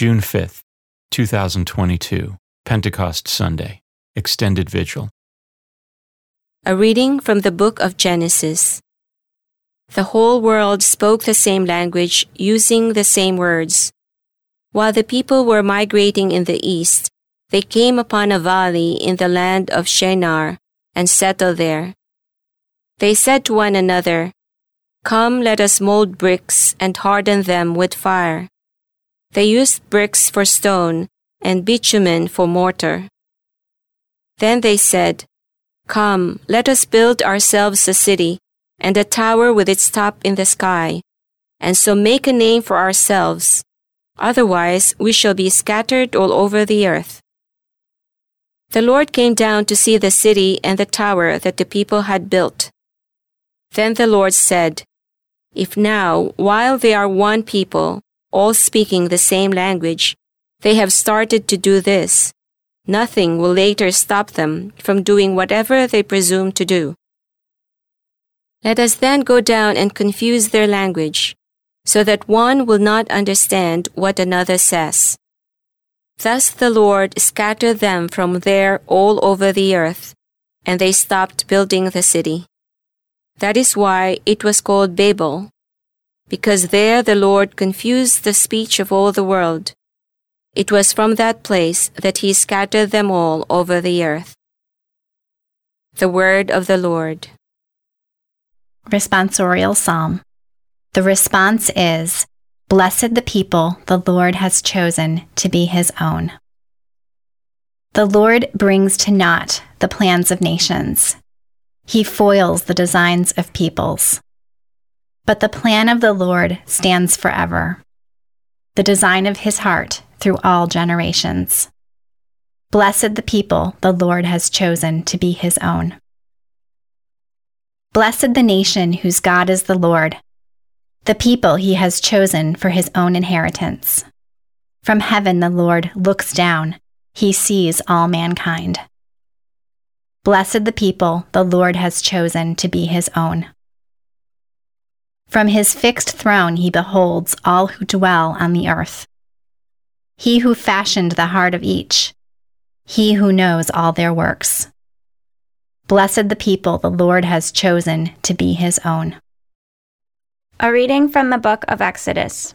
June 5th, 2022, Pentecost Sunday, Extended Vigil. A reading from the book of Genesis. The whole world spoke the same language, using the same words. While the people were migrating in the east, they came upon a valley in the land of Shinar and settled there. They said to one another, Come, let us mold bricks and harden them with fire. They used bricks for stone and bitumen for mortar. Then they said, Come, let us build ourselves a city and a tower with its top in the sky, and so make a name for ourselves. Otherwise, we shall be scattered all over the earth. The Lord came down to see the city and the tower that the people had built. Then the Lord said, If now, while they are one people, all speaking the same language, they have started to do this. Nothing will later stop them from doing whatever they presume to do. Let us then go down and confuse their language, so that one will not understand what another says. Thus the Lord scattered them from there all over the earth, and they stopped building the city. That is why it was called Babel, because there the Lord confused the speech of all the world. It was from that place that he scattered them all over the earth. The word of the Lord. Responsorial Psalm. The response is Blessed the people the Lord has chosen to be his own. The Lord brings to naught the plans of nations. He foils the designs of peoples. But the plan of the Lord stands forever, the design of his heart through all generations. Blessed the people the Lord has chosen to be his own. Blessed the nation whose God is the Lord, the people he has chosen for his own inheritance. From heaven the Lord looks down, he sees all mankind. Blessed the people the Lord has chosen to be his own. From his fixed throne he beholds all who dwell on the earth. He who fashioned the heart of each, he who knows all their works. Blessed the people the Lord has chosen to be his own. A reading from the book of Exodus.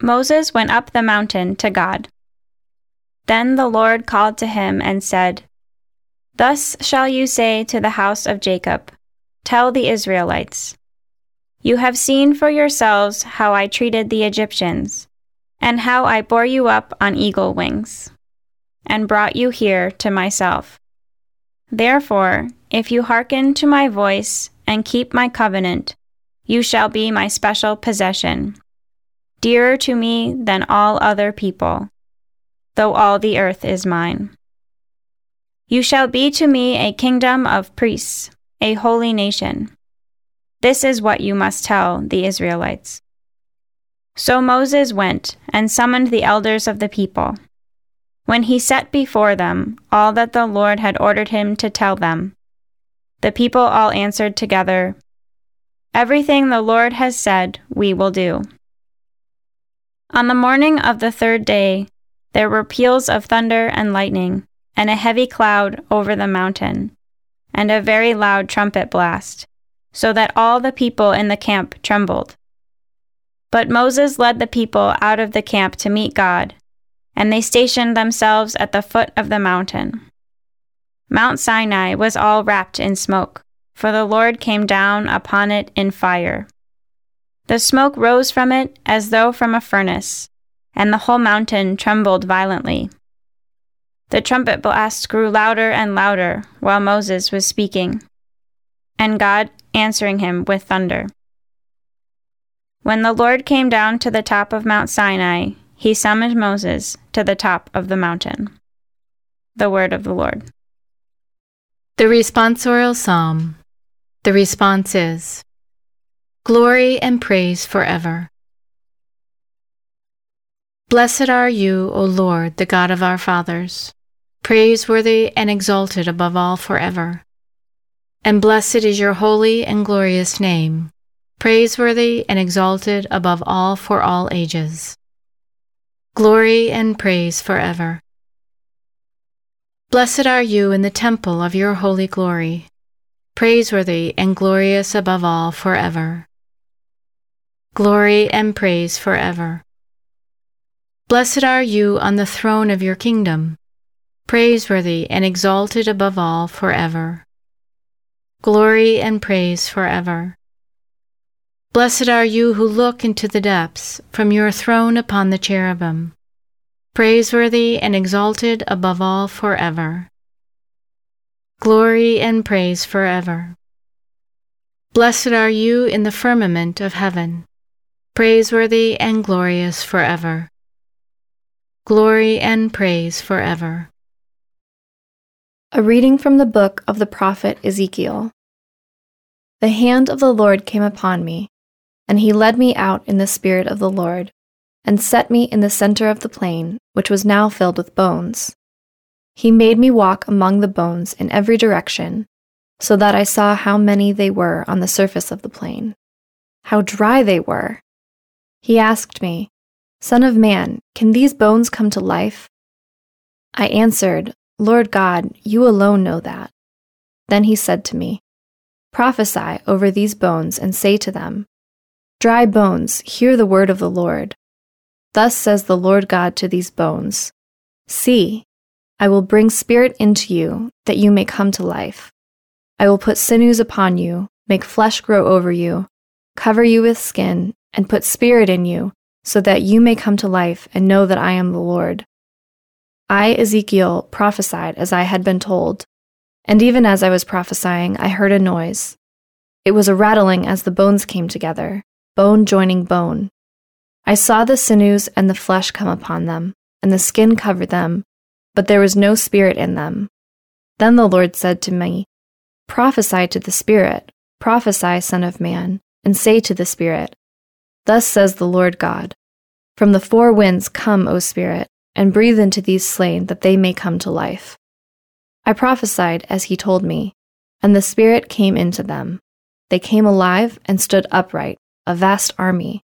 Moses went up the mountain to God. Then the Lord called to him and said, Thus shall you say to the house of Jacob, Tell the Israelites, you have seen for yourselves how I treated the Egyptians, and how I bore you up on eagle wings, and brought you here to myself. Therefore, if you hearken to my voice and keep my covenant, you shall be my special possession, dearer to me than all other people, though all the earth is mine. You shall be to me a kingdom of priests, a holy nation. This is what you must tell the Israelites. So Moses went and summoned the elders of the people. When he set before them all that the Lord had ordered him to tell them, the people all answered together, Everything the Lord has said, we will do. On the morning of the third day, there were peals of thunder and lightning, and a heavy cloud over the mountain, and a very loud trumpet blast so that all the people in the camp trembled. But Moses led the people out of the camp to meet God, and they stationed themselves at the foot of the mountain. Mount Sinai was all wrapped in smoke, for the Lord came down upon it in fire. The smoke rose from it as though from a furnace, and the whole mountain trembled violently. The trumpet blast grew louder and louder while Moses was speaking. And God answering him with thunder. When the Lord came down to the top of Mount Sinai, he summoned Moses to the top of the mountain. The word of the Lord. The responsorial psalm. The response is Glory and praise forever. Blessed are you, O Lord, the God of our fathers, praiseworthy and exalted above all forever and blessed is your holy and glorious name, praiseworthy and exalted above all for all ages. glory and praise forever. Blessed are you in the temple of your holy glory, praiseworthy and glorious above all forever. Glory and praise forever. Blessed are you on the throne of your kingdom, praiseworthy and exalted above all forever. Glory and praise forever. Blessed are you who look into the depths from your throne upon the cherubim, praiseworthy and exalted above all forever. Glory and praise forever. Blessed are you in the firmament of heaven, praiseworthy and glorious forever. Glory and praise forever. A reading from the book of the prophet Ezekiel. The hand of the Lord came upon me and he led me out in the Spirit of the Lord, and set me in the center of the plain, which was now filled with bones. He made me walk among the bones in every direction, so that I saw how many they were on the surface of the plain, how dry they were. He asked me, Son of man, can these bones come to life? I answered, Lord God, you alone know that. Then he said to me, Prophesy over these bones and say to them, Dry bones, hear the word of the Lord. Thus says the Lord God to these bones See, I will bring spirit into you, that you may come to life. I will put sinews upon you, make flesh grow over you, cover you with skin, and put spirit in you, so that you may come to life and know that I am the Lord. I, Ezekiel, prophesied as I had been told, and even as I was prophesying, I heard a noise. It was a rattling as the bones came together bone joining bone. I saw the sinews and the flesh come upon them, and the skin covered them, but there was no spirit in them. Then the Lord said to me, Prophesy to the Spirit, prophesy, Son of Man, and say to the Spirit, Thus says the Lord God From the four winds come, O Spirit, and breathe into these slain that they may come to life. I prophesied as he told me, and the Spirit came into them. They came alive and stood upright a vast army.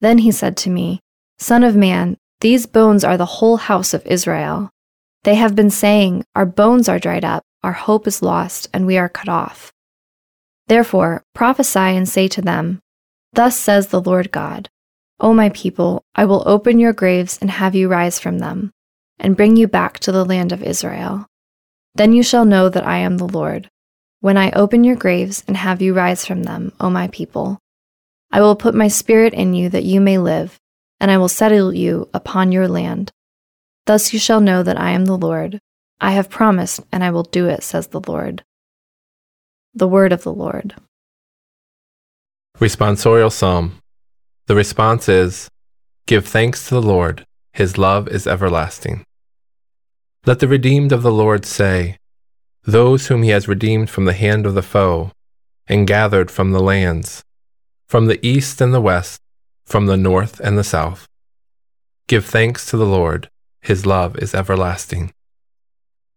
Then he said to me, Son of man, these bones are the whole house of Israel. They have been saying, Our bones are dried up, our hope is lost, and we are cut off. Therefore, prophesy and say to them, Thus says the Lord God, O my people, I will open your graves and have you rise from them, and bring you back to the land of Israel. Then you shall know that I am the Lord, when I open your graves and have you rise from them, O my people. I will put my spirit in you that you may live, and I will settle you upon your land. Thus you shall know that I am the Lord. I have promised, and I will do it, says the Lord. The word of the Lord. Responsorial Psalm. The response is Give thanks to the Lord, his love is everlasting. Let the redeemed of the Lord say, Those whom he has redeemed from the hand of the foe, and gathered from the lands from the east and the west, from the north and the south. Give thanks to the Lord, his love is everlasting.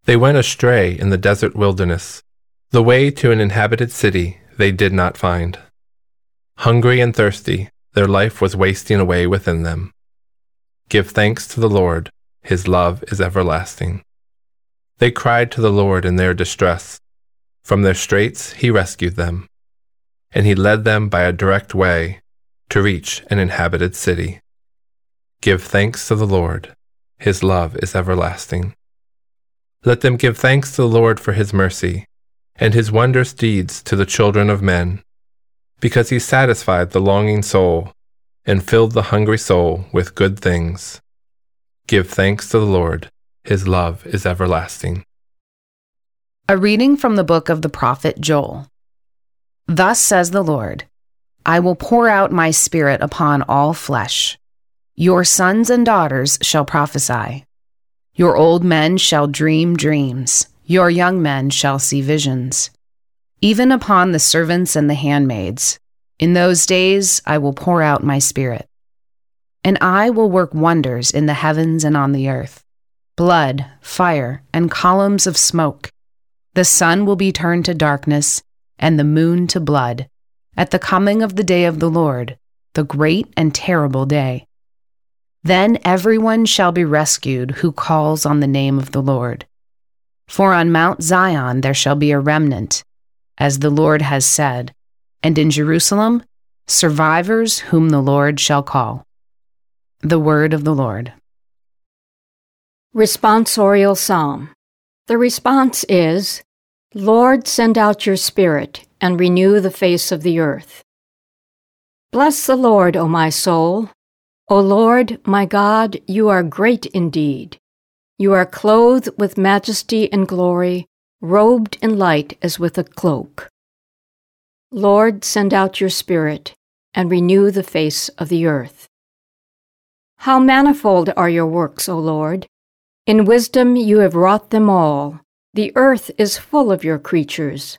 They went astray in the desert wilderness. The way to an inhabited city they did not find. Hungry and thirsty, their life was wasting away within them. Give thanks to the Lord, his love is everlasting. They cried to the Lord in their distress. From their straits he rescued them and he led them by a direct way to reach an inhabited city. Give thanks to the Lord, his love is everlasting. Let them give thanks to the Lord for his mercy, and his wondrous deeds to the children of men, because he satisfied the longing soul, and filled the hungry soul with good things. Give thanks to the Lord, his love is everlasting. A reading from the book of the prophet Joel. Thus says the Lord I will pour out my spirit upon all flesh. Your sons and daughters shall prophesy. Your old men shall dream dreams. Your young men shall see visions. Even upon the servants and the handmaids. In those days I will pour out my spirit. And I will work wonders in the heavens and on the earth blood, fire, and columns of smoke. The sun will be turned to darkness and the moon to blood, at the coming of the day of the Lord, the great and terrible day. Then everyone shall be rescued who calls on the name of the Lord. For on Mount Zion there shall be a remnant, as the Lord has said, and in Jerusalem survivors whom the Lord shall call. The word of the Lord. Responsorial Psalm. The response is Lord, send out your Spirit and renew the face of the earth. Bless the Lord, O my soul. O Lord, my God, you are great indeed. You are clothed with majesty and glory, robed in light as with a cloak. Lord, send out your Spirit and renew the face of the earth. How manifold are your works, O Lord! In wisdom you have wrought them all. The earth is full of your creatures.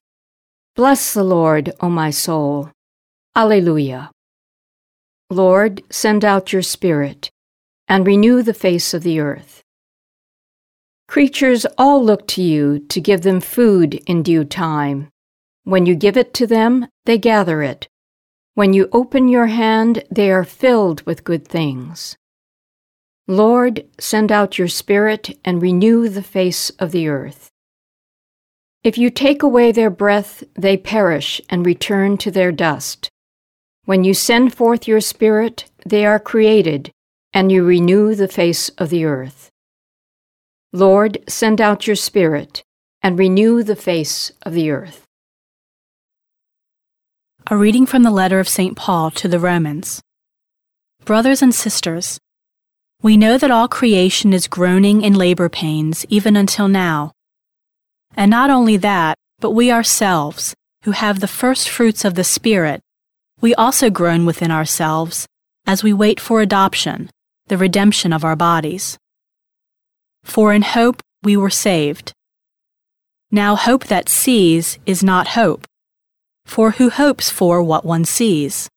Bless the Lord, O my soul. Alleluia. Lord, send out your Spirit and renew the face of the earth. Creatures all look to you to give them food in due time. When you give it to them, they gather it. When you open your hand, they are filled with good things. Lord, send out your Spirit and renew the face of the earth. If you take away their breath, they perish and return to their dust. When you send forth your Spirit, they are created, and you renew the face of the earth. Lord, send out your Spirit, and renew the face of the earth. A reading from the letter of St. Paul to the Romans. Brothers and sisters, we know that all creation is groaning in labor pains even until now. And not only that, but we ourselves, who have the first fruits of the Spirit, we also groan within ourselves as we wait for adoption, the redemption of our bodies. For in hope we were saved. Now, hope that sees is not hope, for who hopes for what one sees?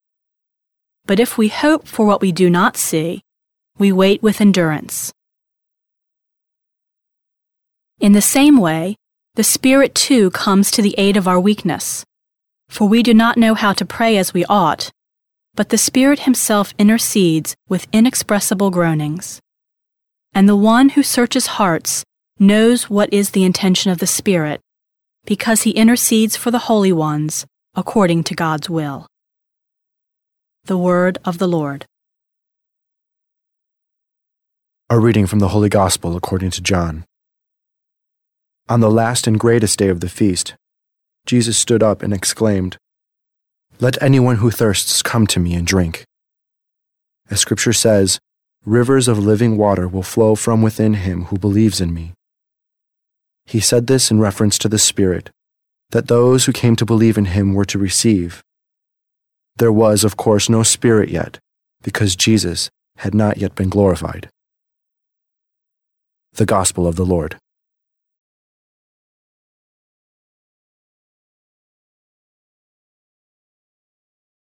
But if we hope for what we do not see, we wait with endurance. In the same way, the Spirit too comes to the aid of our weakness. For we do not know how to pray as we ought, but the Spirit Himself intercedes with inexpressible groanings. And the one who searches hearts knows what is the intention of the Spirit, because He intercedes for the holy ones according to God's will. The Word of the Lord. A reading from the Holy Gospel according to John. On the last and greatest day of the feast, Jesus stood up and exclaimed, Let anyone who thirsts come to me and drink. As Scripture says, rivers of living water will flow from within him who believes in me. He said this in reference to the Spirit, that those who came to believe in him were to receive. There was, of course, no Spirit yet, because Jesus had not yet been glorified. The Gospel of the Lord.